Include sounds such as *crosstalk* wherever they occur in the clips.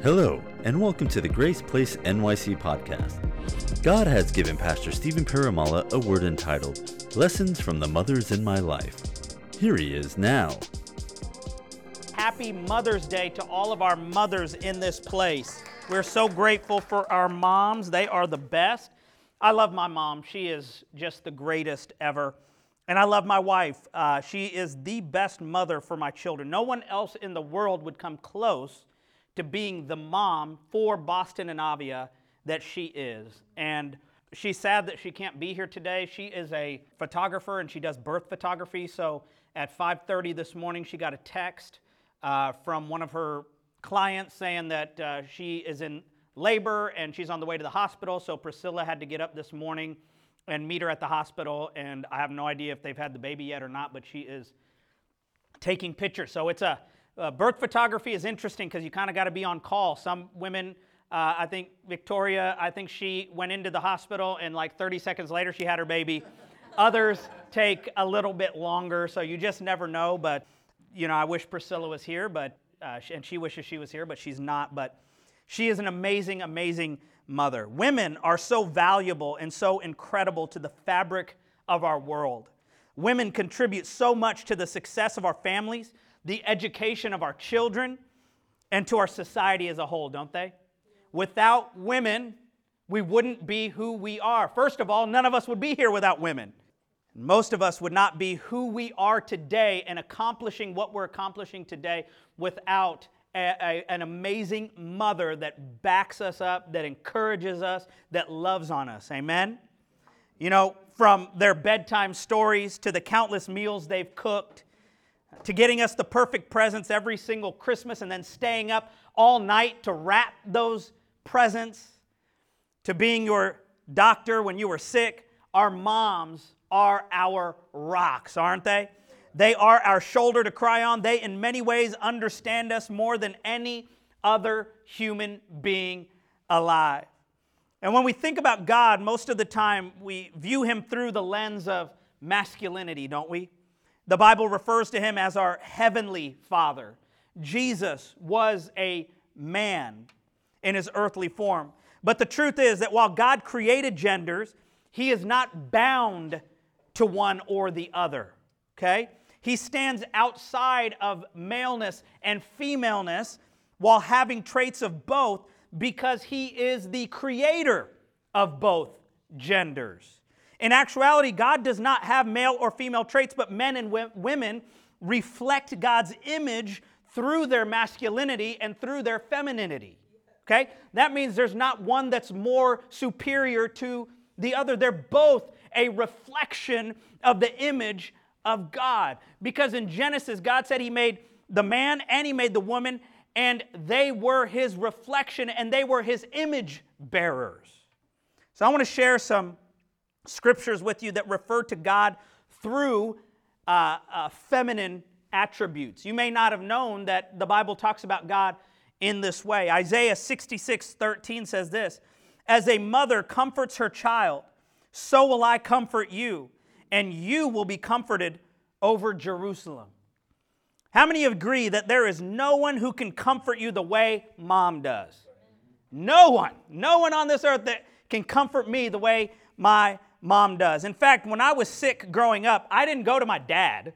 Hello, and welcome to the Grace Place NYC podcast. God has given Pastor Stephen Perumalla a word entitled Lessons from the Mothers in My Life. Here he is now. Happy Mother's Day to all of our mothers in this place. We're so grateful for our moms, they are the best. I love my mom, she is just the greatest ever. And I love my wife. Uh, she is the best mother for my children. No one else in the world would come close to being the mom for Boston and Avia that she is. And she's sad that she can't be here today. She is a photographer and she does birth photography. So at 5:30 this morning, she got a text uh, from one of her clients saying that uh, she is in labor and she's on the way to the hospital. So Priscilla had to get up this morning and meet her at the hospital. And I have no idea if they've had the baby yet or not, but she is taking pictures. So it's a uh, birth photography is interesting because you kind of got to be on call. Some women, uh, I think Victoria, I think she went into the hospital and like 30 seconds later she had her baby. Others take a little bit longer, so you just never know. But you know, I wish Priscilla was here, but uh, and she wishes she was here, but she's not. But she is an amazing, amazing mother. Women are so valuable and so incredible to the fabric of our world. Women contribute so much to the success of our families, the education of our children, and to our society as a whole, don't they? Without women, we wouldn't be who we are. First of all, none of us would be here without women. Most of us would not be who we are today and accomplishing what we're accomplishing today without a, a, an amazing mother that backs us up, that encourages us, that loves on us. Amen? You know, from their bedtime stories to the countless meals they've cooked to getting us the perfect presents every single Christmas and then staying up all night to wrap those presents, to being your doctor when you were sick, our moms are our rocks, aren't they? They are our shoulder to cry on. They, in many ways, understand us more than any other human being alive. And when we think about God, most of the time we view him through the lens of masculinity, don't we? The Bible refers to him as our heavenly Father. Jesus was a man in his earthly form. But the truth is that while God created genders, he is not bound to one or the other. Okay? He stands outside of maleness and femaleness while having traits of both because he is the creator of both genders. In actuality, God does not have male or female traits, but men and women reflect God's image through their masculinity and through their femininity. Okay? That means there's not one that's more superior to the other. They're both a reflection of the image of God. Because in Genesis, God said He made the man and He made the woman, and they were His reflection and they were His image bearers. So I want to share some scriptures with you that refer to God through uh, uh, feminine attributes. You may not have known that the Bible talks about God in this way. Isaiah 66 13 says this As a mother comforts her child, so will I comfort you, and you will be comforted over Jerusalem. How many agree that there is no one who can comfort you the way mom does? No one. No one on this earth that can comfort me the way my mom does. In fact, when I was sick growing up, I didn't go to my dad,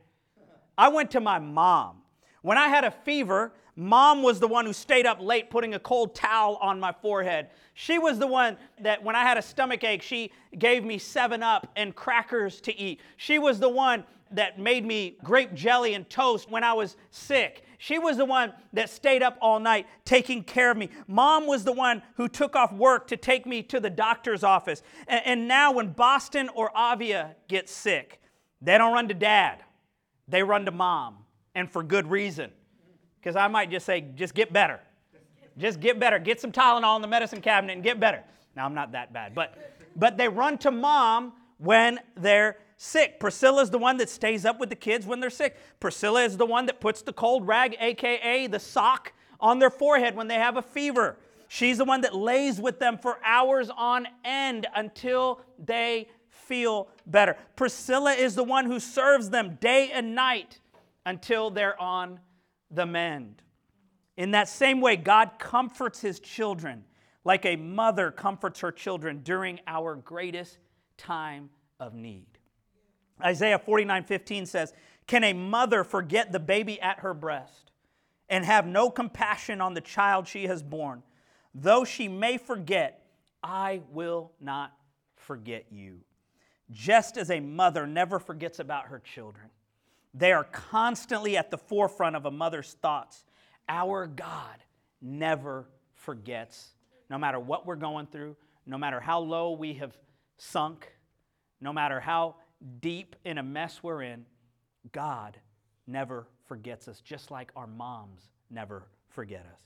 I went to my mom. When I had a fever, mom was the one who stayed up late putting a cold towel on my forehead. She was the one that when I had a stomach ache, she gave me 7 Up and crackers to eat. She was the one that made me grape jelly and toast when I was sick. She was the one that stayed up all night taking care of me. Mom was the one who took off work to take me to the doctor's office. And, and now, when Boston or Avia gets sick, they don't run to dad, they run to mom, and for good reason. Because I might just say, just get better. Just get better. Get some Tylenol in the medicine cabinet and get better. Now, I'm not that bad, but, but they run to mom when they're sick. Priscilla is the one that stays up with the kids when they're sick. Priscilla is the one that puts the cold rag, aka the sock, on their forehead when they have a fever. She's the one that lays with them for hours on end until they feel better. Priscilla is the one who serves them day and night until they're on the mend. In that same way, God comforts his children like a mother comforts her children during our greatest time of need. Isaiah 49 15 says, Can a mother forget the baby at her breast and have no compassion on the child she has born? Though she may forget, I will not forget you. Just as a mother never forgets about her children, they are constantly at the forefront of a mother's thoughts. Our God never forgets, no matter what we're going through, no matter how low we have sunk, no matter how deep in a mess we're in, God never forgets us, just like our moms never forget us.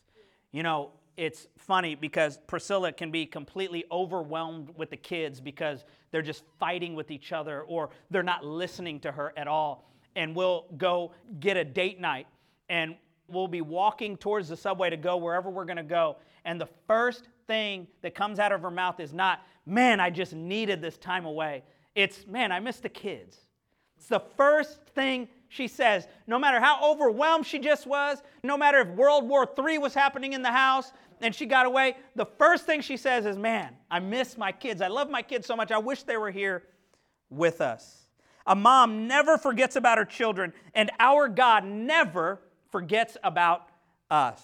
You know, it's funny because Priscilla can be completely overwhelmed with the kids because they're just fighting with each other or they're not listening to her at all. And we'll go get a date night and we'll be walking towards the subway to go wherever we're going to go. And the first thing that comes out of her mouth is not, man, I just needed this time away. It's, man, I miss the kids. It's the first thing she says. No matter how overwhelmed she just was, no matter if World War III was happening in the house and she got away, the first thing she says is, man, I miss my kids. I love my kids so much. I wish they were here with us. A mom never forgets about her children, and our God never forgets about us.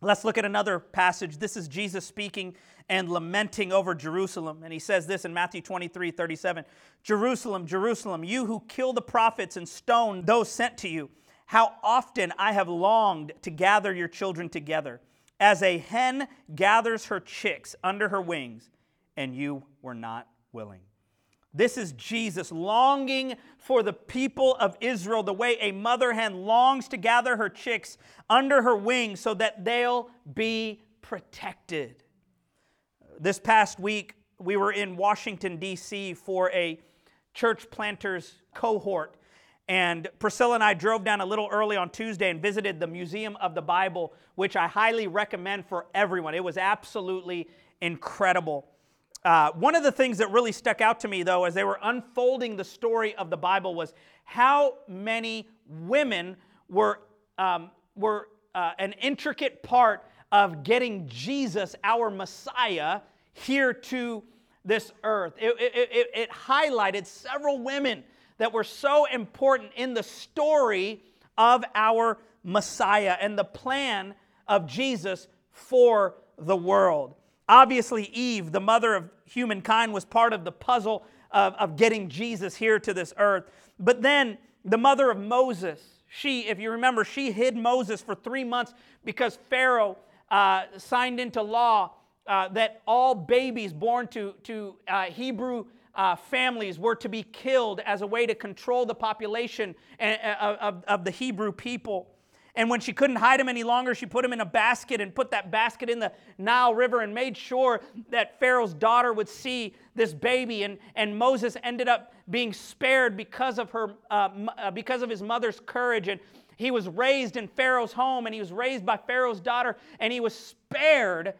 Let's look at another passage. This is Jesus speaking and lamenting over Jerusalem. And he says this in Matthew 23 37 Jerusalem, Jerusalem, you who kill the prophets and stone those sent to you, how often I have longed to gather your children together, as a hen gathers her chicks under her wings, and you were not willing. This is Jesus longing for the people of Israel the way a mother hen longs to gather her chicks under her wings so that they'll be protected. This past week, we were in Washington, D.C. for a church planters cohort. And Priscilla and I drove down a little early on Tuesday and visited the Museum of the Bible, which I highly recommend for everyone. It was absolutely incredible. Uh, one of the things that really stuck out to me, though, as they were unfolding the story of the Bible, was how many women were, um, were uh, an intricate part of getting Jesus, our Messiah, here to this earth. It, it, it, it highlighted several women that were so important in the story of our Messiah and the plan of Jesus for the world. Obviously, Eve, the mother of humankind, was part of the puzzle of, of getting Jesus here to this earth. But then the mother of Moses, she, if you remember, she hid Moses for three months because Pharaoh uh, signed into law uh, that all babies born to, to uh, Hebrew uh, families were to be killed as a way to control the population uh, of, of the Hebrew people. And when she couldn't hide him any longer, she put him in a basket and put that basket in the Nile River and made sure that Pharaoh's daughter would see this baby. And, and Moses ended up being spared because of, her, uh, uh, because of his mother's courage. And he was raised in Pharaoh's home and he was raised by Pharaoh's daughter and he was spared.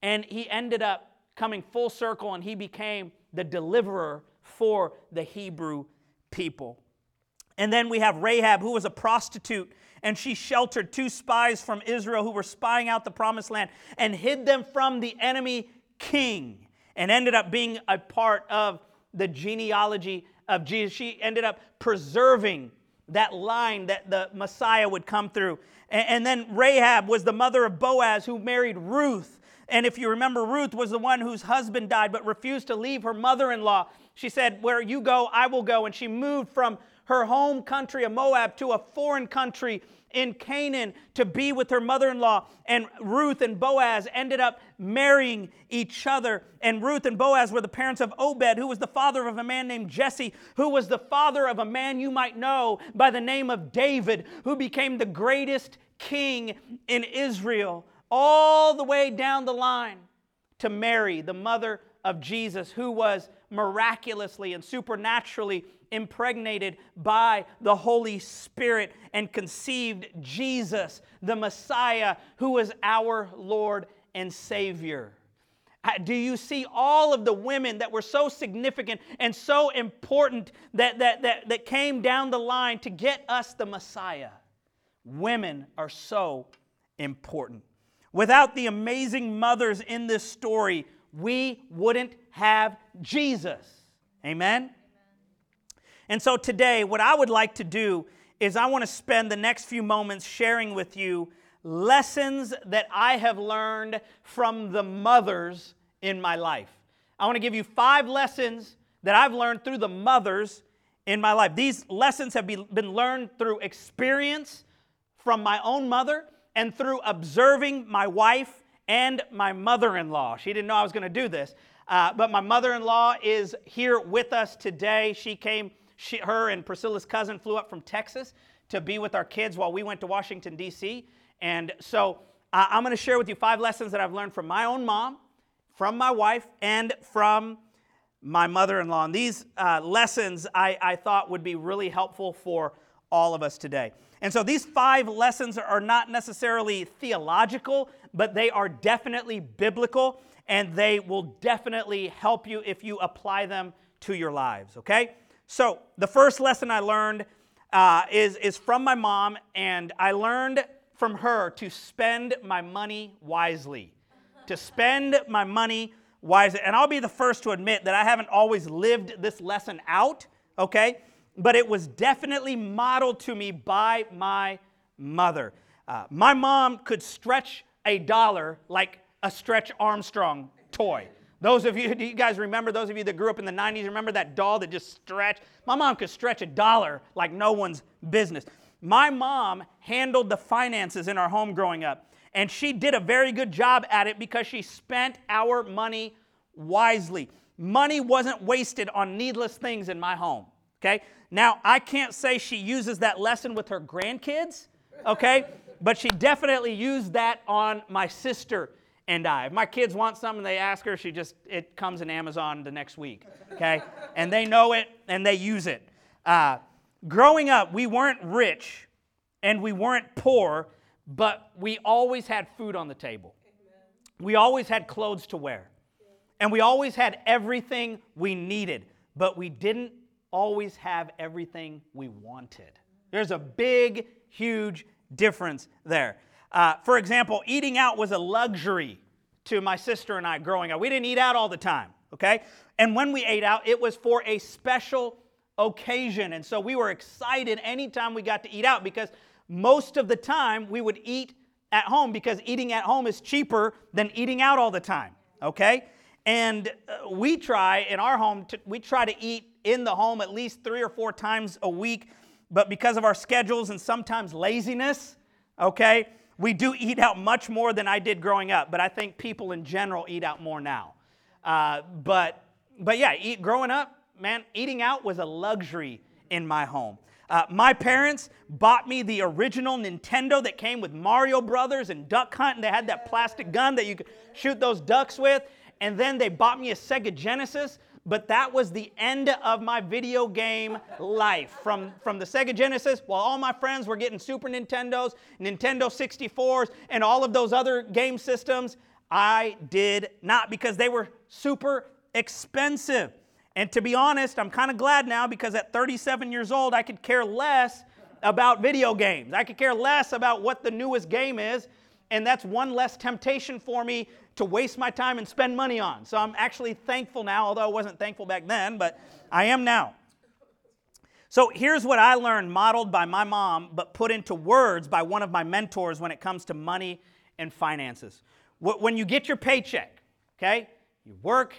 And he ended up coming full circle and he became the deliverer for the Hebrew people. And then we have Rahab, who was a prostitute and she sheltered two spies from Israel who were spying out the promised land and hid them from the enemy king and ended up being a part of the genealogy of Jesus. She ended up preserving that line that the Messiah would come through. And, then Rahab was the mother of Boaz who married Ruth. And if you remember, Ruth was the one whose husband died but refused to leave her mother in law. She said, Where you go, I will go. And she moved from her home country of Moab to a foreign country in Canaan to be with her mother in law. And Ruth and Boaz ended up marrying each other. And Ruth and Boaz were the parents of Obed, who was the father of a man named Jesse, who was the father of a man you might know by the name of David, who became the greatest king in Israel, all the way down the line to Mary, the mother of Jesus, who was miraculously and supernaturally impregnated by the Holy Spirit and conceived Jesus, the Messiah, who is our Lord and Savior. Uh, do you see all of the women that were so significant and so important that, that, that, that came down the line to get us the Messiah? Women are so important. Without the amazing mothers in this story, we wouldn't have Jesus. Amen? And so today, what I would like to do is I want to spend the next few moments sharing with you lessons that I have learned from the mothers in my life. I want to give you five lessons that I've learned through the mothers in my life. These lessons have been learned through experience from my own mother and through observing my wife and my mother in law. She didn't know I was going to do this, uh, but my mother in law is here with us today. She came, she, her and Priscilla's cousin flew up from Texas to be with our kids while we went to Washington, D.C. And so uh, I'm going to share with you five lessons that I've learned from my own mom, from my wife, and from my mother in law. And these uh, lessons I, I thought would be really helpful for all of us today. And so these five lessons are not necessarily theological, but they are definitely biblical, and they will definitely help you if you apply them to your lives, okay? So the first lesson I learned uh, is, is from my mom, and I learned from her to spend my money wisely. to spend my money wisely. And I'll be the first to admit that I haven't always lived this lesson out, okay? But it was definitely modeled to me by my mother. Uh, my mom could stretch a dollar like a Stretch Armstrong toy. Those of you, do you guys remember, those of you that grew up in the 90s, remember that doll that just stretched? My mom could stretch a dollar like no one's business. My mom handled the finances in our home growing up, and she did a very good job at it because she spent our money wisely. Money wasn't wasted on needless things in my home, okay? Now, I can't say she uses that lesson with her grandkids, okay? But she definitely used that on my sister and I. If my kids want something, and they ask her, she just, it comes in Amazon the next week, okay? *laughs* and they know it and they use it. Uh, Growing up, we weren't rich and we weren't poor, but we always had food on the table. We always had clothes to wear. And we always had everything we needed, but we didn't always have everything we wanted. There's a big, huge difference there. Uh, for example, eating out was a luxury to my sister and I growing up. We didn't eat out all the time, okay? And when we ate out, it was for a special occasion. And so we were excited anytime we got to eat out because most of the time we would eat at home because eating at home is cheaper than eating out all the time, okay? And uh, we try in our home, to, we try to eat in the home at least three or four times a week, but because of our schedules and sometimes laziness, okay, we do eat out much more than I did growing up, but I think people in general eat out more now. Uh, but, but yeah, eat, growing up, man, eating out was a luxury in my home. Uh, my parents bought me the original Nintendo that came with Mario Brothers and Duck Hunt, and they had that plastic gun that you could shoot those ducks with. And then they bought me a Sega Genesis, but that was the end of my video game life. From, from the Sega Genesis, while all my friends were getting Super Nintendos, Nintendo 64s, and all of those other game systems, I did not because they were super expensive. And to be honest, I'm kind of glad now because at 37 years old, I could care less about video games. I could care less about what the newest game is. And that's one less temptation for me to waste my time and spend money on. So I'm actually thankful now, although I wasn't thankful back then, but I am now. So here's what I learned, modeled by my mom, but put into words by one of my mentors when it comes to money and finances. When you get your paycheck, okay, you work,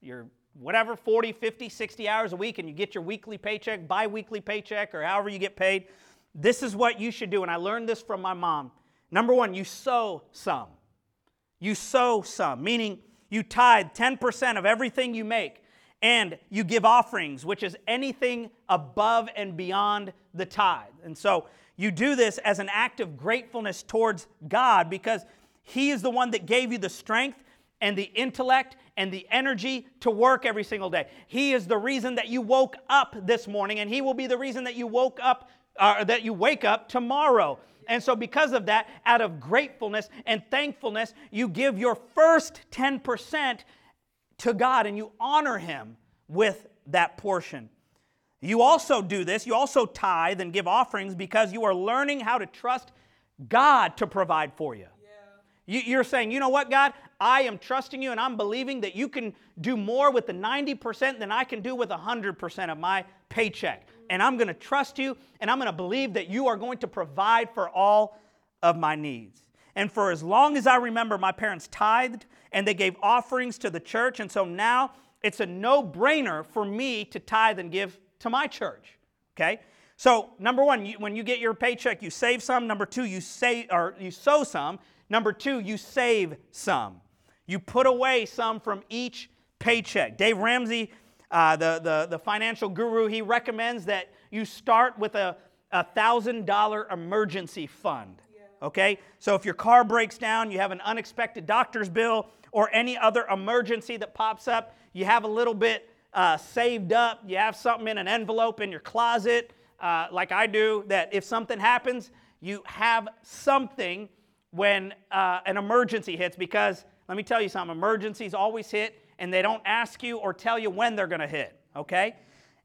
you're whatever 40 50 60 hours a week and you get your weekly paycheck bi-weekly paycheck or however you get paid this is what you should do and i learned this from my mom number one you sow some you sow some meaning you tithe 10% of everything you make and you give offerings which is anything above and beyond the tithe and so you do this as an act of gratefulness towards god because he is the one that gave you the strength and the intellect and the energy to work every single day. He is the reason that you woke up this morning, and He will be the reason that you woke up, uh, that you wake up tomorrow. And so, because of that, out of gratefulness and thankfulness, you give your first 10% to God and you honor Him with that portion. You also do this, you also tithe and give offerings because you are learning how to trust God to provide for you. You, are saying, you know what, God, I am trusting you and I'm believing that you can do more with the 90% than I can do with 100% of my paycheck. And I'm going to trust you and I'm going to believe that you are going to provide for all of my needs. And for as long as I remember, my parents tithed and they gave offerings to the church. And so now it's a no brainer for me to tithe and give to my church. Okay? So, number one, you, when you get your paycheck, you save some. Number two, you save or you sow some. Number two, you save some. You put away some from each paycheck. Dave Ramsey, uh, the, the, the financial guru, he recommends that you start with a $1,000 emergency fund. Okay? So if your car breaks down, you have an unexpected doctor's bill, or any other emergency that pops up, you have a little bit uh, saved up, you have something in an envelope in your closet, uh, like I do, that if something happens, you have something when uh, an emergency hits because let me tell you something emergencies always hit and they don't ask you or tell you when they're going to hit, okay?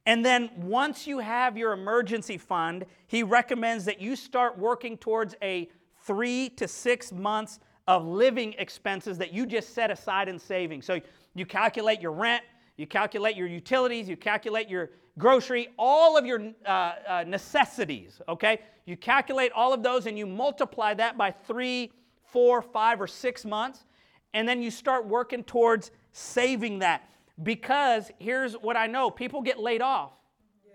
And then once you have your emergency fund, he recommends that you start working towards a three to six months of living expenses that you just set aside in savings. So you calculate your rent, you calculate your utilities, you calculate your grocery, all of your uh, uh, necessities, okay? You calculate all of those and you multiply that by three, four, five, or six months, and then you start working towards saving that. Because here's what I know people get laid off. Yeah.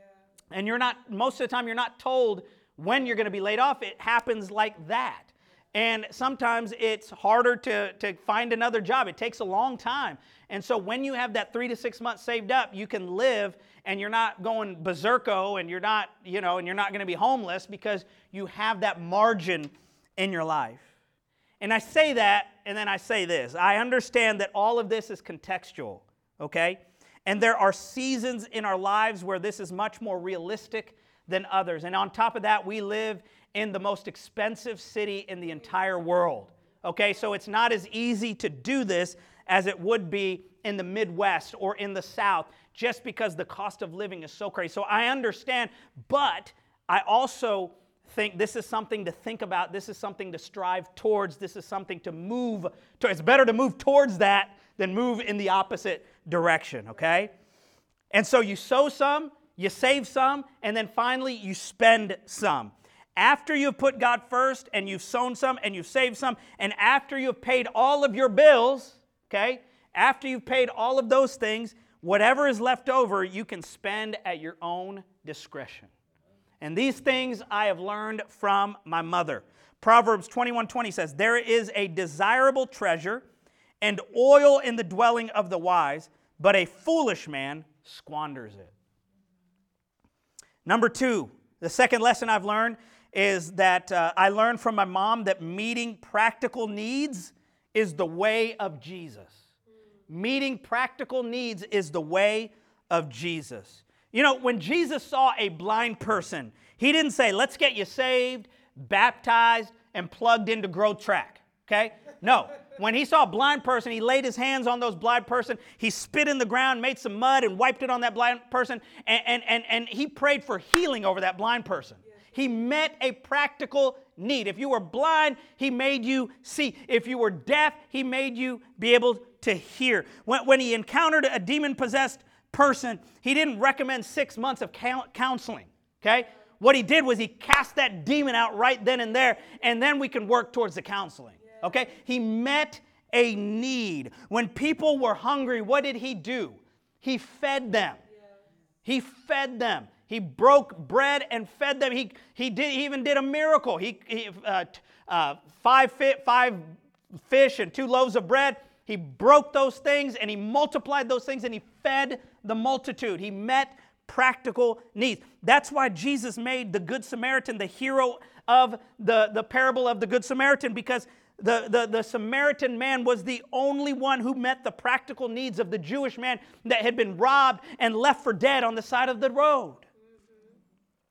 And you're not, most of the time, you're not told when you're going to be laid off. It happens like that. And sometimes it's harder to, to find another job. It takes a long time. And so when you have that three to six months saved up, you can live and you're not going berserko and you're not, you know, and you're not going to be homeless because you have that margin in your life. And I say that, and then I say this. I understand that all of this is contextual, okay? And there are seasons in our lives where this is much more realistic than others. And on top of that, we live in the most expensive city in the entire world. Okay, so it's not as easy to do this as it would be in the Midwest or in the South just because the cost of living is so crazy. So I understand, but I also think this is something to think about. This is something to strive towards. This is something to move to. It's better to move towards that than move in the opposite direction, okay? And so you sow some, you save some, and then finally you spend some. After you've put God first and you've sown some and you've saved some, and after you've paid all of your bills, okay, after you've paid all of those things, whatever is left over, you can spend at your own discretion. And these things I have learned from my mother. Proverbs 21 20 says, There is a desirable treasure and oil in the dwelling of the wise, but a foolish man squanders it. Number two, the second lesson I've learned is that uh, I learned from my mom that meeting practical needs is the way of Jesus. Meeting practical needs is the way of Jesus. You know, when Jesus saw a blind person, he didn't say, let's get you saved, baptized, and plugged into Growth Track, okay? No. When he saw a blind person, he laid his hands on those blind person. He spit in the ground, made some mud, and wiped it on that blind person, and, and, and, and he prayed for healing over that blind person. He met a practical need. If you were blind, He made you see. If you were deaf, He made you be able to hear. When, when He encountered a demon possessed person, He didn't recommend six months of counseling, okay? What He did was He cast that demon out right then and there, and then we can work towards the counseling, okay? He met a need. When people were hungry, what did He do? He fed them. He fed them. He broke bread and fed them. He, he, did, he even did a miracle. He, he uh, uh, five, fit, five fish and two loaves of bread. He broke those things and he multiplied those things and he fed the multitude. He met practical needs. That's why Jesus made the Good Samaritan the hero of the, the parable of the Good Samaritan because the, the, the Samaritan man was the only one who met the practical needs of the Jewish man that had been robbed and left for dead on the side of the road.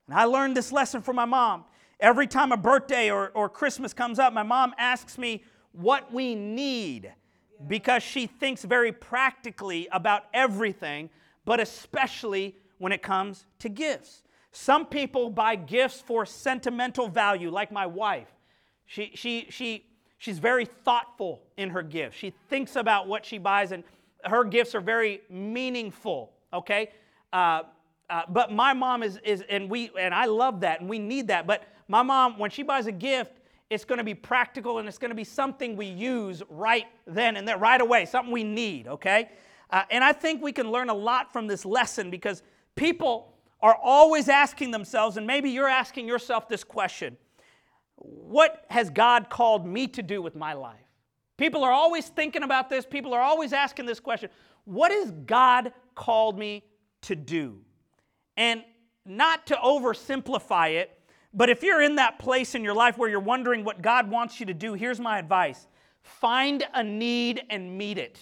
And I learned this lesson from my mom. Every time a birthday or, or Christmas comes up, my mom asks me what we need because she thinks very practically about everything, but especially when it comes to gifts. Some people buy gifts for sentimental value, like my wife. She, she, she, she's very thoughtful in her gifts. She thinks about what she buys, and her gifts are very meaningful, okay? Uh, uh, but my mom is, is, and we, and I love that, and we need that. But my mom, when she buys a gift, it's going to be practical and it's going to be something we use right then and there, right away, something we need, okay? Uh, and I think we can learn a lot from this lesson because people are always asking themselves, and maybe you're asking yourself this question What has God called me to do with my life? People are always thinking about this. People are always asking this question What has God called me to do? And not to oversimplify it, but if you're in that place in your life where you're wondering what God wants you to do, here's my advice find a need and meet it.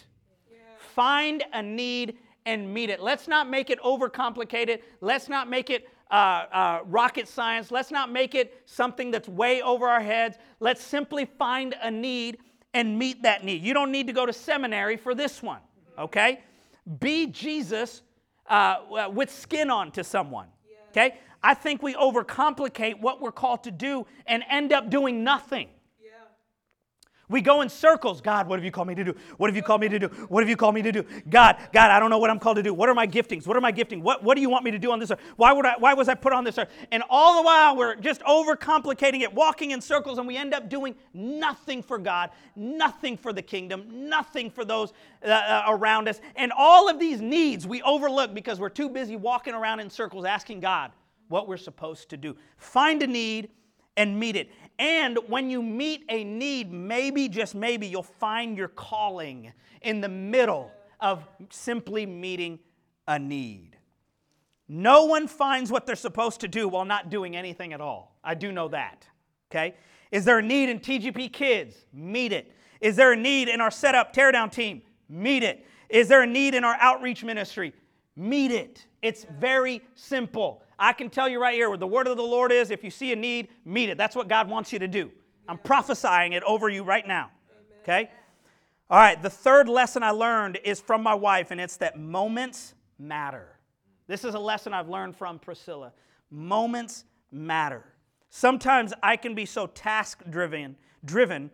Yeah. Find a need and meet it. Let's not make it overcomplicated. Let's not make it uh, uh, rocket science. Let's not make it something that's way over our heads. Let's simply find a need and meet that need. You don't need to go to seminary for this one, okay? Be Jesus uh, with skin on to someone, okay? I think we overcomplicate what we're called to do and end up doing nothing. We go in circles. God, what have you called me to do? What have you called me to do? What have you called me to do? God, God, I don't know what I'm called to do. What are my giftings? What are my gifting? What, what do you want me to do on this earth? Why, would I, why was I put on this earth? And all the while, we're just overcomplicating it, walking in circles, and we end up doing nothing for God, nothing for the kingdom, nothing for those uh, uh around us. And all of these needs we overlook because we're too busy walking around in circles asking God what we're supposed to do. Find a need and meet it. And when you meet a need, maybe, just maybe, you'll find your calling in the middle of simply meeting a need. No one finds what they're supposed to do while not doing anything at all. I do know that. Okay? Is there a need in TGP Kids? Meet it. Is there a need in our setup teardown team? Meet it. Is there a need in our outreach ministry? Meet it. It's very simple. I can tell you right here where the word of the Lord is if you see a need, meet it. That's what God wants you to do. I'm prophesying it over you right now. Okay? All right, the third lesson I learned is from my wife, and it's that moments matter. This is a lesson I've learned from Priscilla. Moments matter. Sometimes I can be so task driven, driven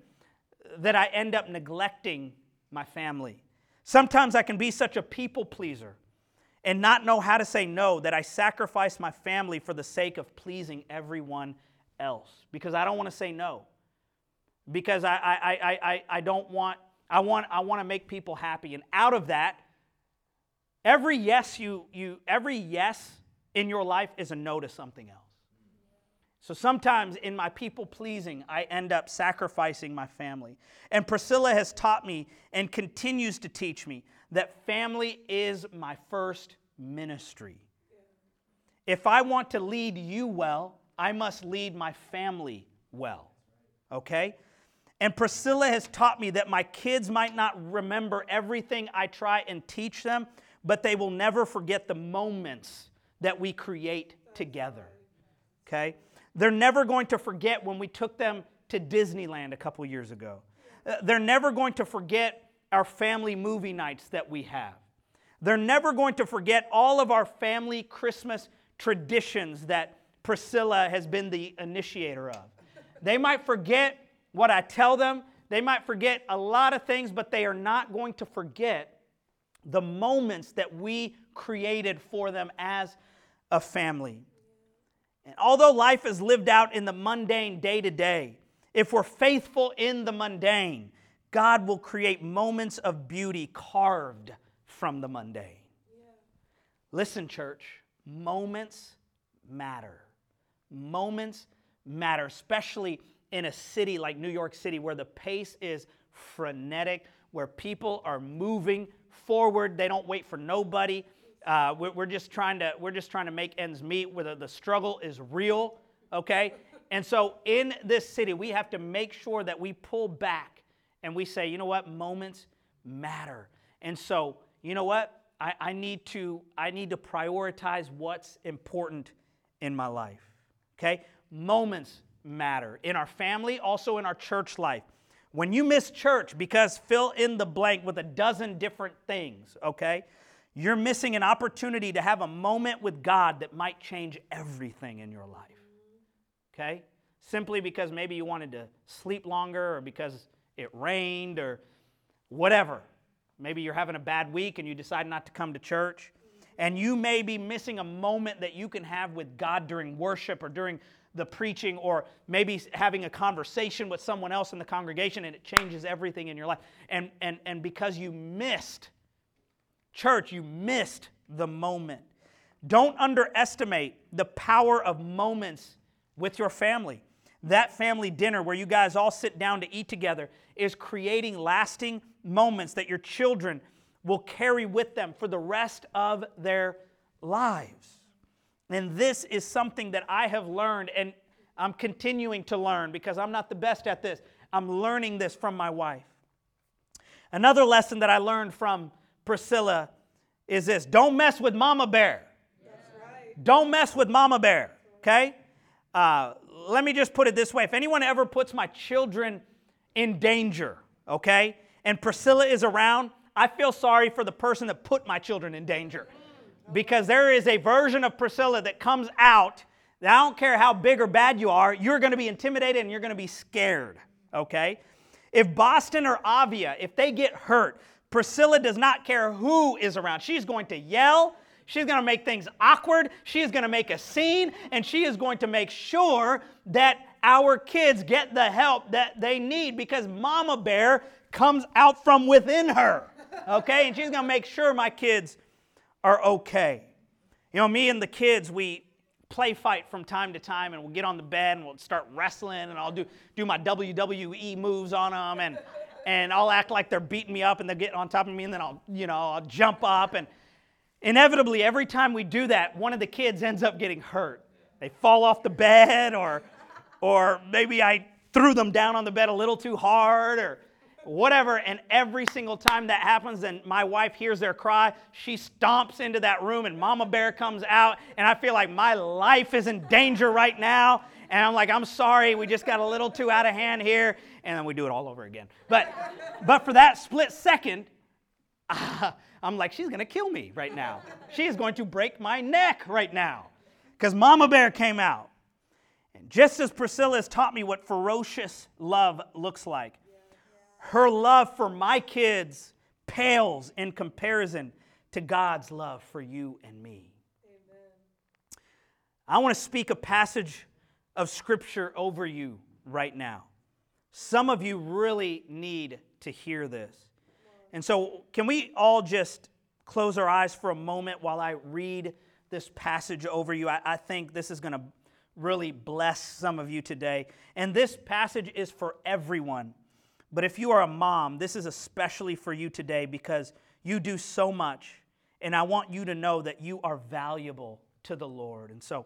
that I end up neglecting my family. Sometimes I can be such a people pleaser and not know how to say no, that I sacrifice my family for the sake of pleasing everyone else because I don't want to say no. Because I, I, I, I, I don't want, I want, I want to make people happy. And out of that, every yes you, you, every yes in your life is a no to something else. So sometimes in my people pleasing, I end up sacrificing my family. And Priscilla has taught me and continues to teach me that family is my first ministry. If I want to lead you well, I must lead my family well. Okay? And Priscilla has taught me that my kids might not remember everything I try and teach them, but they will never forget the moments that we create together. Okay? They're never going to forget when we took them to Disneyland a couple years ago. Uh, they're never going to forget our family movie nights that we have. They're never going to forget all of our family Christmas traditions that Priscilla has been the initiator of. They might forget what I tell them, they might forget a lot of things, but they are not going to forget the moments that we created for them as a family. And although life is lived out in the mundane day to day, if we're faithful in the mundane, God will create moments of beauty carved from the mundane. Yeah. Listen, church, moments matter. Moments matter, especially in a city like New York City where the pace is frenetic, where people are moving forward. They don't wait for nobody. Uh, we're, just trying to we're just trying to make ends meet. Where the, the struggle is real, okay? And so in this city, we have to make sure that we pull back and we say, you know what, moments matter. And so, you know what? I, I, need to, I need to prioritize what's important in my life. Okay? Moments matter. In our family, also in our church life. When you miss church because fill in the blank with a dozen different things, okay? You're missing an opportunity to have a moment with God that might change everything in your life. Okay? simply because maybe you wanted to sleep longer or because it rained or whatever. Maybe you're having a bad week and you decide not to come to church. And you may be missing a moment that you can have with God during worship or during the preaching or maybe having a conversation with someone else in the congregation and it changes everything in your life. And, and, and because you missed church, you missed the moment. Don't underestimate the power of moments with your family. That family dinner where you guys all sit down to eat together is creating lasting moments that your children will carry with them for the rest of their lives. And this is something that I have learned and I'm continuing to learn because I'm not the best at this. I'm learning this from my wife. Another lesson that I learned from Priscilla is this don't mess with Mama Bear. Right. Don't mess with Mama Bear, okay? Uh, let me just put it this way if anyone ever puts my children in danger, okay, and Priscilla is around, I feel sorry for the person that put my children in danger because there is a version of Priscilla that comes out that I don't care how big or bad you are, you're going to be intimidated and you're going to be scared, okay? If Boston or Avia, if they get hurt, Priscilla does not care who is around. She's going to yell, she's going to make things awkward, she is going to make a scene, and she is going to make sure that our kids get the help that they need because Mama Bear comes out from within her, okay? And she's going to make sure my kids are okay. You know, me and the kids, we play fight from time to time, and we'll get on the bed and we'll start wrestling, and I'll do, do my WWE moves on them, and, and I'll act like they're beating me up, and they'll get on top of me, and then I'll, you know, I'll jump up. And inevitably, every time we do that, one of the kids ends up getting hurt. They fall off the bed, or, or maybe I threw them down on the bed a little too hard, or whatever. And every single time that happens, and my wife hears their cry, she stomps into that room, and Mama Bear comes out, and I feel like my life is in danger right now. And I'm like, I'm sorry, we just got a little too out of hand here. And then we do it all over again. But, but for that split second, uh, *laughs* I'm like, she's gonna kill me right now. She is going to break my neck right now. Because Mama Bear came out. And just as Priscilla has taught me what ferocious love looks like, her love for my kids pales in comparison to God's love for you and me. Amen. I want to speak a passage of Scripture over you right now. Some of you really need to hear this. And so, can we all just close our eyes for a moment while I read this passage over you? I, I think this is going to really bless some of you today. And this passage is for everyone. But if you are a mom, this is especially for you today because you do so much. And I want you to know that you are valuable to the Lord. And so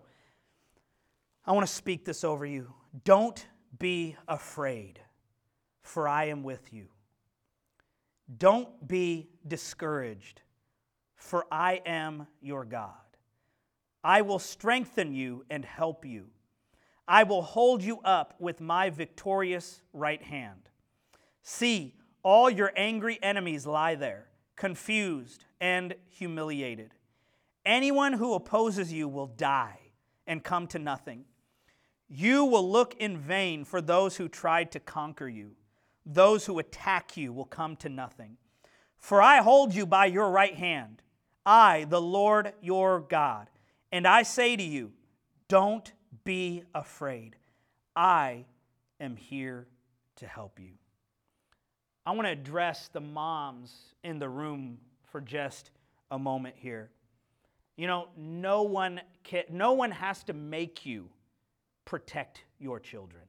I want to speak this over you. Don't be afraid, for I am with you. Don't be discouraged, for I am your God. I will strengthen you and help you. I will hold you up with my victorious right hand. See, all your angry enemies lie there, confused and humiliated. Anyone who opposes you will die and come to nothing. You will look in vain for those who tried to conquer you. Those who attack you will come to nothing. For I hold you by your right hand, I, the Lord your God. And I say to you, don't be afraid. I am here to help you. I want to address the moms in the room for just a moment here. You know, no one, can, no one has to make you protect your children.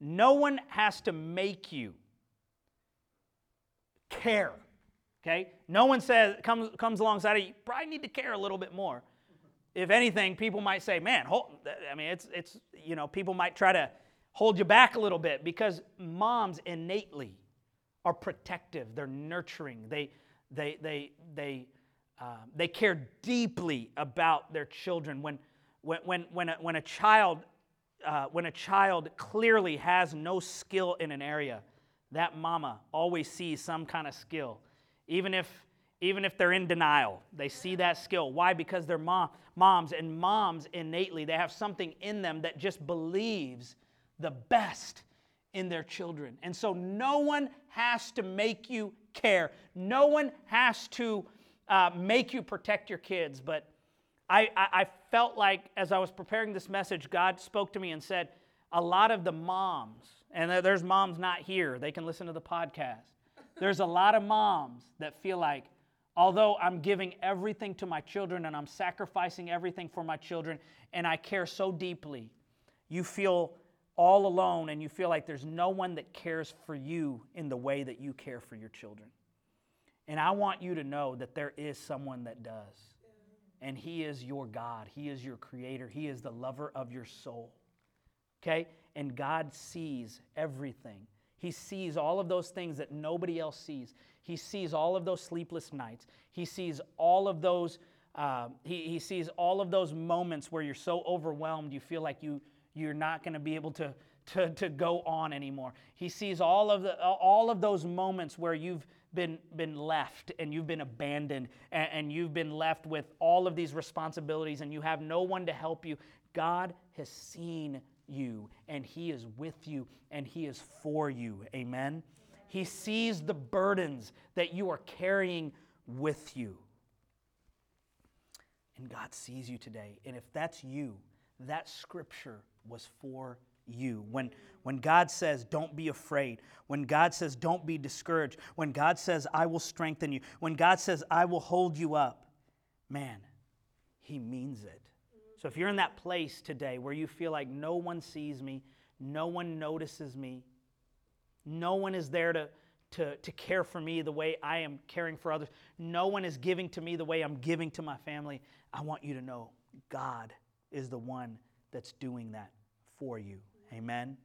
No one has to make you care. Okay? No one says comes comes alongside of you. Probably need to care a little bit more. If anything, people might say, "Man, hold, I mean, it's it's you know, people might try to hold you back a little bit because moms innately are protective, they're nurturing, they, they, they, they, uh, they care deeply about their children. When, when, when, when, a, when, a, child, uh, when a child clearly has no skill in an area, that mama always sees some kind of skill. Even if, even if they're in denial, they see that skill. Why? Because they're mom, moms, and moms innately, they have something in them that just believes the best in their children. And so no one has to make you care, no one has to uh, make you protect your kids. But I, I, I felt like as I was preparing this message, God spoke to me and said, a lot of the moms, and there's moms not here, they can listen to the podcast. There's a lot of moms that feel like, although I'm giving everything to my children and I'm sacrificing everything for my children, and I care so deeply, you feel all alone and you feel like there's no one that cares for you in the way that you care for your children. And I want you to know that there is someone that does. And He is your God, He is your creator, He is the lover of your soul. Okay? And God sees everything. He sees all of those things that nobody else sees. He sees all of those sleepless nights. He sees all of those. Uh, he, he sees all of those moments where you're so overwhelmed you feel like you you're not going to be able to, to, to go on anymore. He sees all of, the, all of those moments where you've been, been left and you've been abandoned and, and you've been left with all of these responsibilities and you have no one to help you. God has seen you and He is with you and He is for you. Amen? He sees the burdens that you are carrying with you. And God sees you today. And if that's you, that scripture was for you. When, when God says, don't be afraid, when God says, don't be discouraged, when God says, I will strengthen you, when God says, I will hold you up, man, He means it. So if you're in that place today where you feel like no one sees me, no one notices me, no one is there to, to, to care for me the way I am caring for others, no one is giving to me the way I'm giving to my family, I want you to know God is the one that's doing that for you. Amen.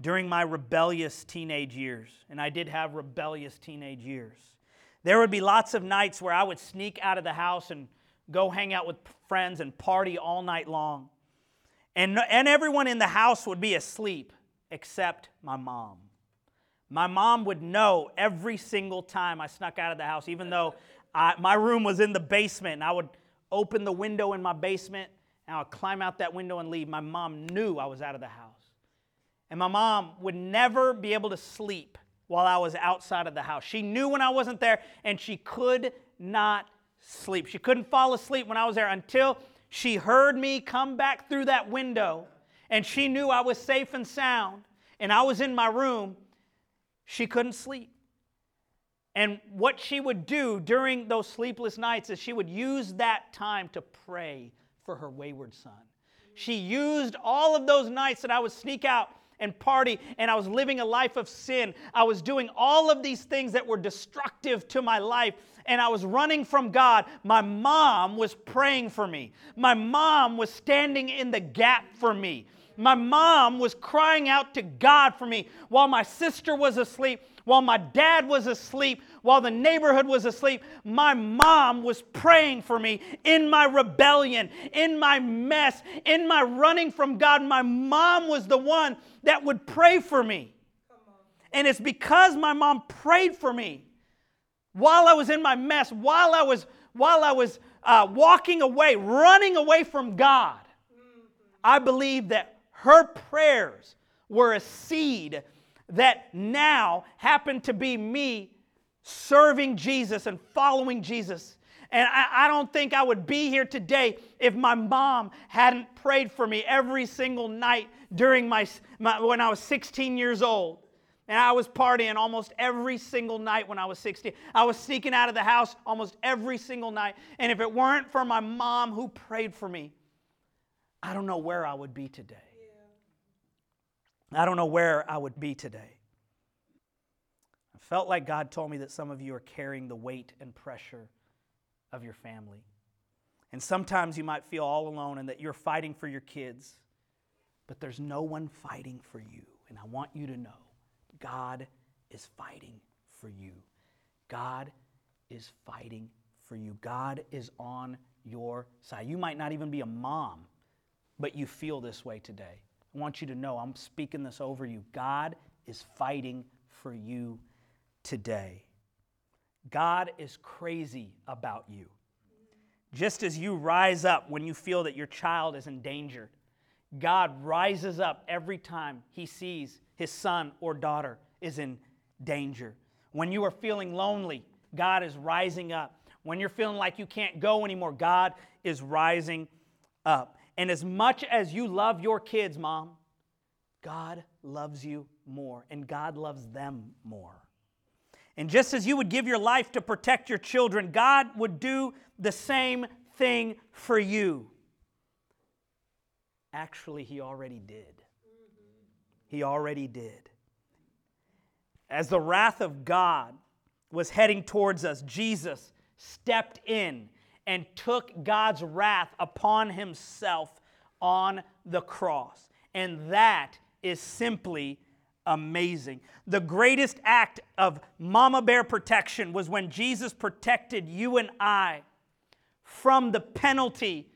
During my rebellious teenage years, and I did have rebellious teenage years, there would be lots of nights where I would sneak out of the house and go hang out with friends and party all night long. And, and everyone in the house would be asleep except my mom. My mom would know every single time I snuck out of the house, even though I, my room was in the basement, and I would open the window in my basement and I would climb out that window and leave. My mom knew I was out of the house. And my mom would never be able to sleep while I was outside of the house. She knew when I wasn't there, and she could not sleep. She couldn't fall asleep when I was there until she heard me come back through that window, and she knew I was safe and sound, and I was in my room. She couldn't sleep. And what she would do during those sleepless nights is she would use that time to pray for her wayward son. She used all of those nights that I would sneak out and party and I was living a life of sin. I was doing all of these things that were destructive to my life and I was running from God. My mom was praying for me. My mom was standing in the gap for me. My mom was crying out to God for me while my sister was asleep while my dad was asleep, while the neighborhood was asleep, my mom was praying for me in my rebellion, in my mess, in my running from God. My mom was the one that would pray for me. And it's because my mom prayed for me while I was in my mess, while I was, while I was uh, walking away, running away from God. I believe that her prayers were a seed that now happened to be me serving Jesus and following Jesus. And I, I, don't think I would be here today if my mom hadn't prayed for me every single night during my, my when I was 16 years old. And I was partying almost every single night when I was 16. I was sneaking out of the house almost every single night. And if it weren't for my mom who prayed for me, I don't know where I would be today. I don't know where I would be today. Felt like God told me that some of you are carrying the weight and pressure of your family. And sometimes you might feel all alone and that you're fighting for your kids, but there's no one fighting for you. And I want you to know God is fighting for you. God is fighting for you. God is on your side. You might not even be a mom, but you feel this way today. I want you to know I'm speaking this over you. God is fighting for you today. God is crazy about you. Just as you rise up when you feel that your child is in danger, God rises up every time he sees his son or daughter is in danger. When you are feeling lonely, God is rising up. When you're feeling like you can't go anymore, God is rising up. And as much as you love your kids, mom, God loves you more, and God loves them more. And just as you would give your life to protect your children, God would do the same thing for you. Actually, He already did. He already did. As the wrath of God was heading towards us, Jesus stepped in and took God's wrath upon himself on the cross. And that is simply amazing. The greatest act of mama bear protection was when Jesus protected you and I from the penalty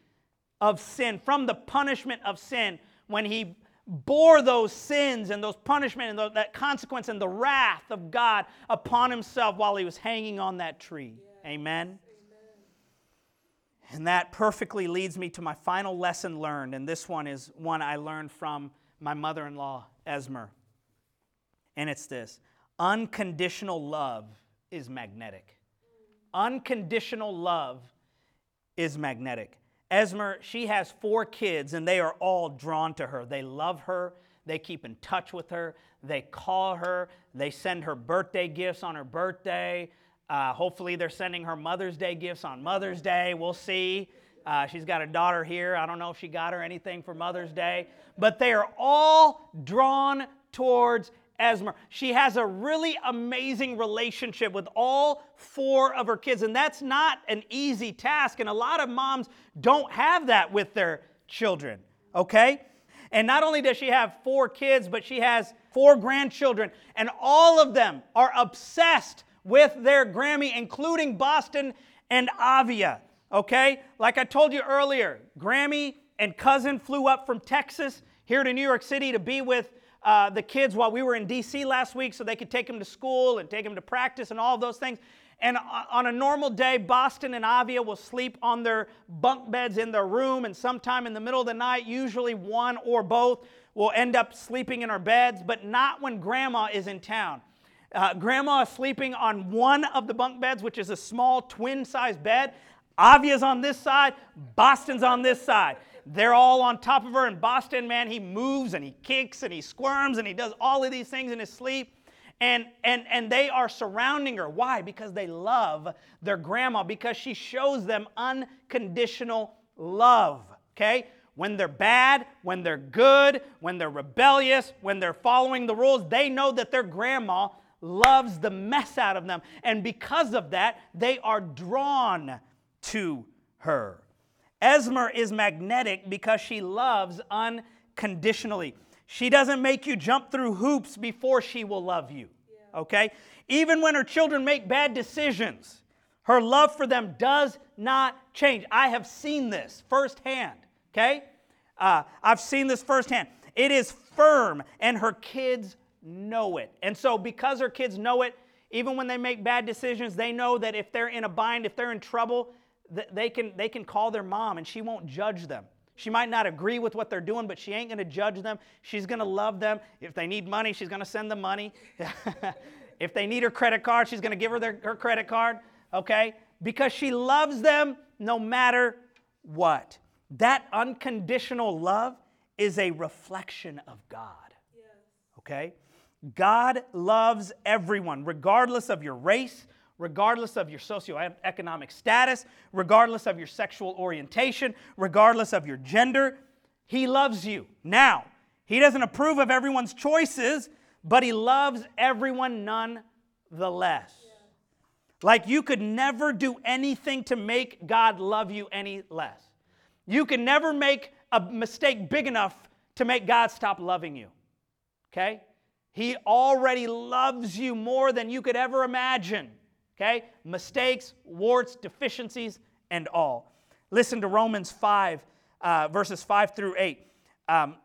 of sin, from the punishment of sin, when he bore those sins and those punishment and that consequence and the wrath of God upon himself while he was hanging on that tree. Amen. And that perfectly leads me to my final lesson learned. And this one is one I learned from my mother in law, Esmer. And it's this unconditional love is magnetic. Unconditional love is magnetic. Esmer, she has four kids, and they are all drawn to her. They love her, they keep in touch with her, they call her, they send her birthday gifts on her birthday. Uh, hopefully, they're sending her Mother's Day gifts on Mother's Day. We'll see. Uh, she's got a daughter here. I don't know if she got her anything for Mother's Day. But they are all drawn towards Esmer. She has a really amazing relationship with all four of her kids, and that's not an easy task. And a lot of moms don't have that with their children, okay? And not only does she have four kids, but she has four grandchildren, and all of them are obsessed with their Grammy, including Boston and Avia. Okay? Like I told you earlier, Grammy and cousin flew up from Texas here to New York City to be with uh, the kids while we were in DC last week so they could take them to school and take them to practice and all those things. And on a normal day, Boston and Avia will sleep on their bunk beds in their room, and sometime in the middle of the night, usually one or both, will end up sleeping in our beds, but not when grandma is in town. Uh, grandma is sleeping on one of the bunk beds, which is a small twin sized bed. Avia's on this side, Boston's on this side. They're all on top of her, and Boston, man, he moves and he kicks and he squirms and he does all of these things in his sleep. And, and, and they are surrounding her. Why? Because they love their grandma, because she shows them unconditional love. Okay? When they're bad, when they're good, when they're rebellious, when they're following the rules, they know that their grandma loves the mess out of them. And because of that, they are drawn to her. Esmer is magnetic because she loves unconditionally. She doesn't make you jump through hoops before she will love you. Okay? Even when her children make bad decisions, her love for them does not change. I have seen this firsthand. Okay? Uh, I've seen this firsthand. It is firm, and her kids know it. And so, because her kids know it, even when they make bad decisions, they know that if they're in a bind, if they're in trouble, they can, they can call their mom and she won't judge them. She might not agree with what they're doing, but she ain't going to judge them. She's going to love them. If they need money, she's going to send them money. *laughs* if they need her credit card, she's going to give her their, her credit card, okay? Because she loves them no matter what. That unconditional love is a reflection of God, okay? God loves everyone, regardless of your race, regardless of your socioeconomic status, regardless of your sexual orientation, regardless of your gender. He loves you. Now, He doesn't approve of everyone's choices, but He loves everyone nonetheless. Like you could never do anything to make God love you any less. You can never make a mistake big enough to make God stop loving you. Okay? He already loves you more than you could ever imagine. Okay? Mistakes, warts, deficiencies, and all. Listen to Romans 5, uh, verses 5 through 8. Um,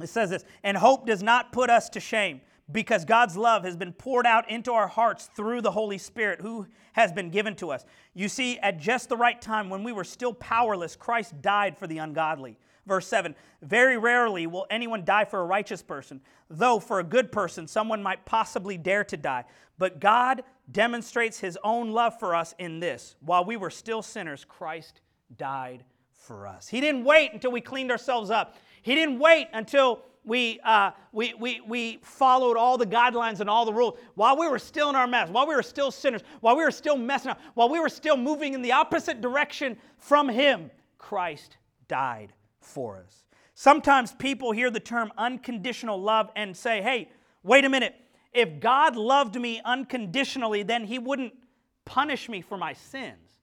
it says this And hope does not put us to shame because God's love has been poured out into our hearts through the Holy Spirit who has been given to us. You see, at just the right time, when we were still powerless, Christ died for the ungodly. Verse 7 Very rarely will anyone die for a righteous person, though for a good person someone might possibly dare to die. But God demonstrates his own love for us in this while we were still sinners, Christ died for us. He didn't wait until we cleaned ourselves up, He didn't wait until we, uh, we, we, we followed all the guidelines and all the rules while we were still in our mess, while we were still sinners, while we were still messing up, while we were still moving in the opposite direction from Him. Christ died for us. Sometimes people hear the term unconditional love and say, hey, wait a minute. If God loved me unconditionally, then He wouldn't punish me for my sins.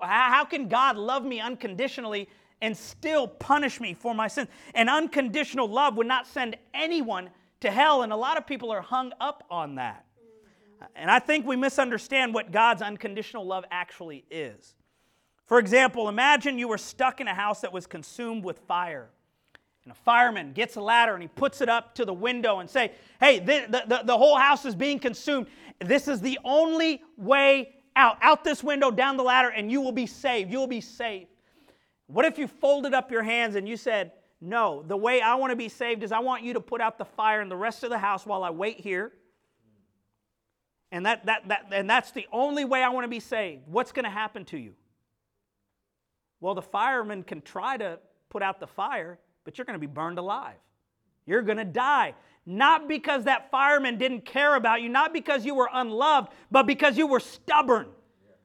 How can God love me unconditionally and still punish me for my sins? An unconditional love would not send anyone to hell, and a lot of people are hung up on that. And I think we misunderstand what God's unconditional love actually is. For example, imagine you were stuck in a house that was consumed with fire. And a fireman gets a ladder and he puts it up to the window and say, hey, the, the, the whole house is being consumed. This is the only way out, out this window, down the ladder, and you will be saved. You will be saved. What if you folded up your hands and you said, no, the way I want to be saved is I want you to put out the fire in the rest of the house while I wait here. And, that, that, that, and that's the only way I want to be saved. What's going to happen to you? Well, the fireman can try to put out the fire, but you're going to be burned alive. You're going to die. Not because that fireman didn't care about you, not because you were unloved, but because you were stubborn.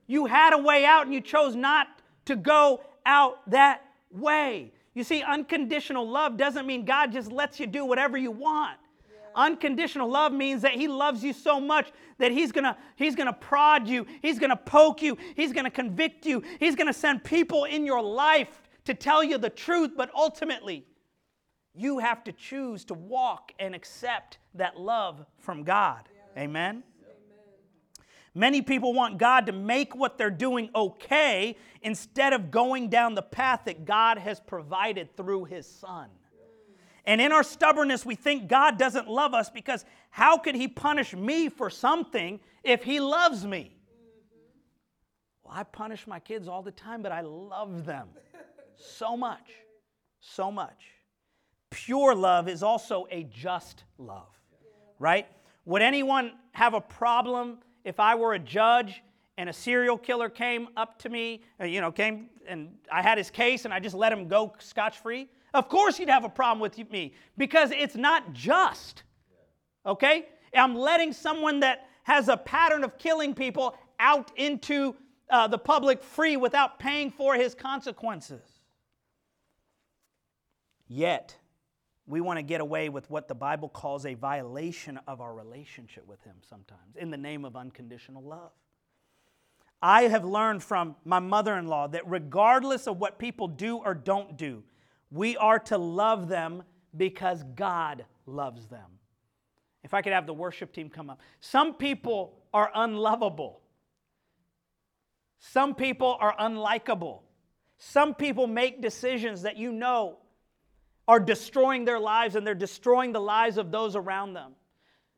You had a way out and you chose not to go out that way. You see, unconditional love doesn't mean God just lets you do whatever you want. Unconditional love means that He loves you so much that He's gonna, he's gonna prod you, He's gonna poke you, He's gonna convict you, He's gonna send people in your life to tell you the truth, but ultimately, you have to choose to walk and accept that love from God. Yeah. Amen? Many people want God to make what they're doing okay instead of going down the path that God has provided through His Son. And in our stubbornness, we think God doesn't love us because how could He punish me for something if He loves me? Well, I punish my kids all the time, but I love them so much, so much. Pure love is also a just love, right? Would anyone have a problem if I were a judge and a serial killer came up to me, uh, you know, came and I had his case and I just let him go scotch free? Of course, you'd have a problem with me because it's not just. Okay? I'm letting someone that has a pattern of killing people out into uh, the public free without paying for his consequences. Yet, we want to get away with what the Bible calls a violation of our relationship with Him sometimes in the name of unconditional love. I have learned from my mother in law that regardless of what people do or don't do, we are to love them because God loves them. If I could have the worship team come up. Some people are unlovable. Some people are unlikable. Some people make decisions that you know are destroying their lives and they're destroying the lives of those around them.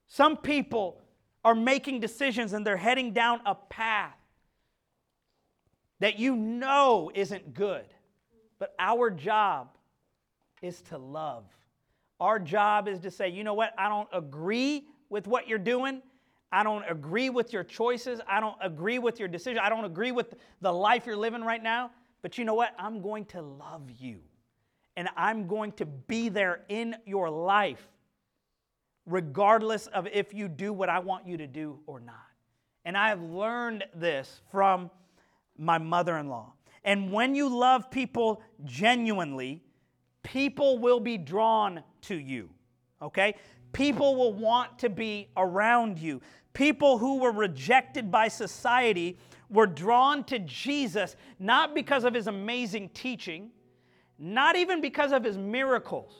Some people are making decisions and they're heading down a path that you know isn't good. But our job is to love. Our job is to say, you know what, I don't agree with what you're doing. I don't agree with your choices. I don't agree with your decision. I don't agree with the life you're living right now. But you know what? I'm going to love you. And I'm going to be there in your life, regardless of if you do what I want you to do or not. And I have learned this from my mother in law. And when you love people genuinely, people will be drawn to you. Okay? People will want to be around you. People who were rejected by society were drawn to Jesus not because of his amazing teaching, not even because of his miracles.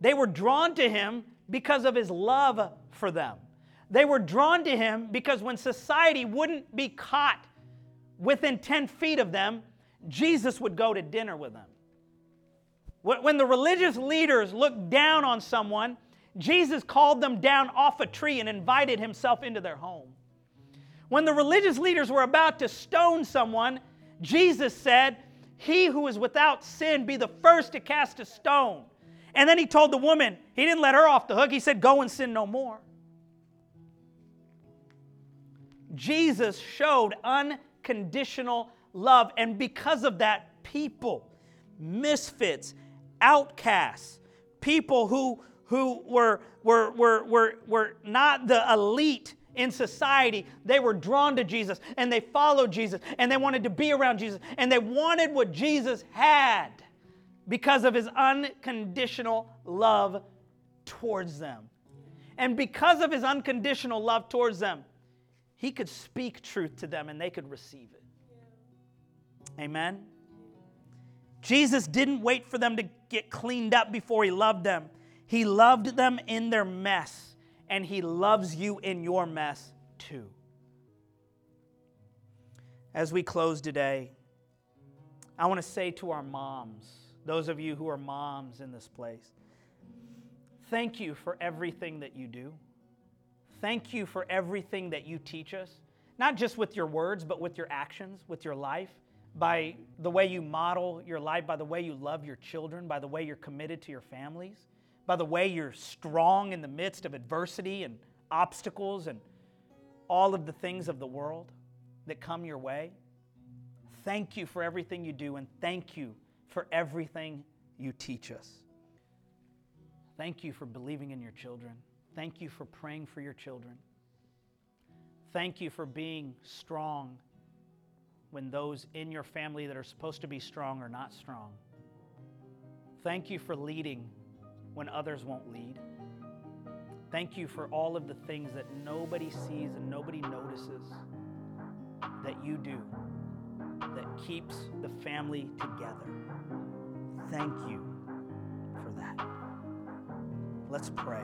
They were drawn to him because of his love for them. They were drawn to him because when society wouldn't be caught within 10 feet of them, Jesus would go to dinner with them. When the religious leaders looked down on someone, Jesus called them down off a tree and invited himself into their home. When the religious leaders were about to stone someone, Jesus said, he who is without sin be the first to cast a stone. And then he told the woman, he didn't let her off the hook. He said, Go and sin no more. Jesus showed unconditional love. And because of that, people, misfits, outcasts, people who, who were, were, were, were, were not the elite in society, they were drawn to Jesus and they followed Jesus and they wanted to be around Jesus and they wanted what Jesus had because of his unconditional love towards them. And because of his unconditional love towards them, he could speak truth to them and they could receive it. Amen. Jesus didn't wait for them to get cleaned up before he loved them. He loved them in their mess, and he loves you in your mess too. As we close today, I want to say to our moms, those of you who are moms in this place, thank you for everything that you do. Thank you for everything that you teach us, not just with your words, but with your actions, with your life by the way you model your life, by the way you love your children, by the way you're committed to your families, by the way you're strong in the midst of adversity and obstacles and all of the things of the world that come your way. Thank you for everything you do, and thank you for everything you teach us. Thank you for believing in your children. Thank you for praying for your children. Thank you for being strong when those in your family that are supposed to be strong are not strong. Thank you for leading when others won't lead. Thank you for all of the things that nobody sees and nobody notices that you do that keeps the family together. Thank you for that. Let's pray.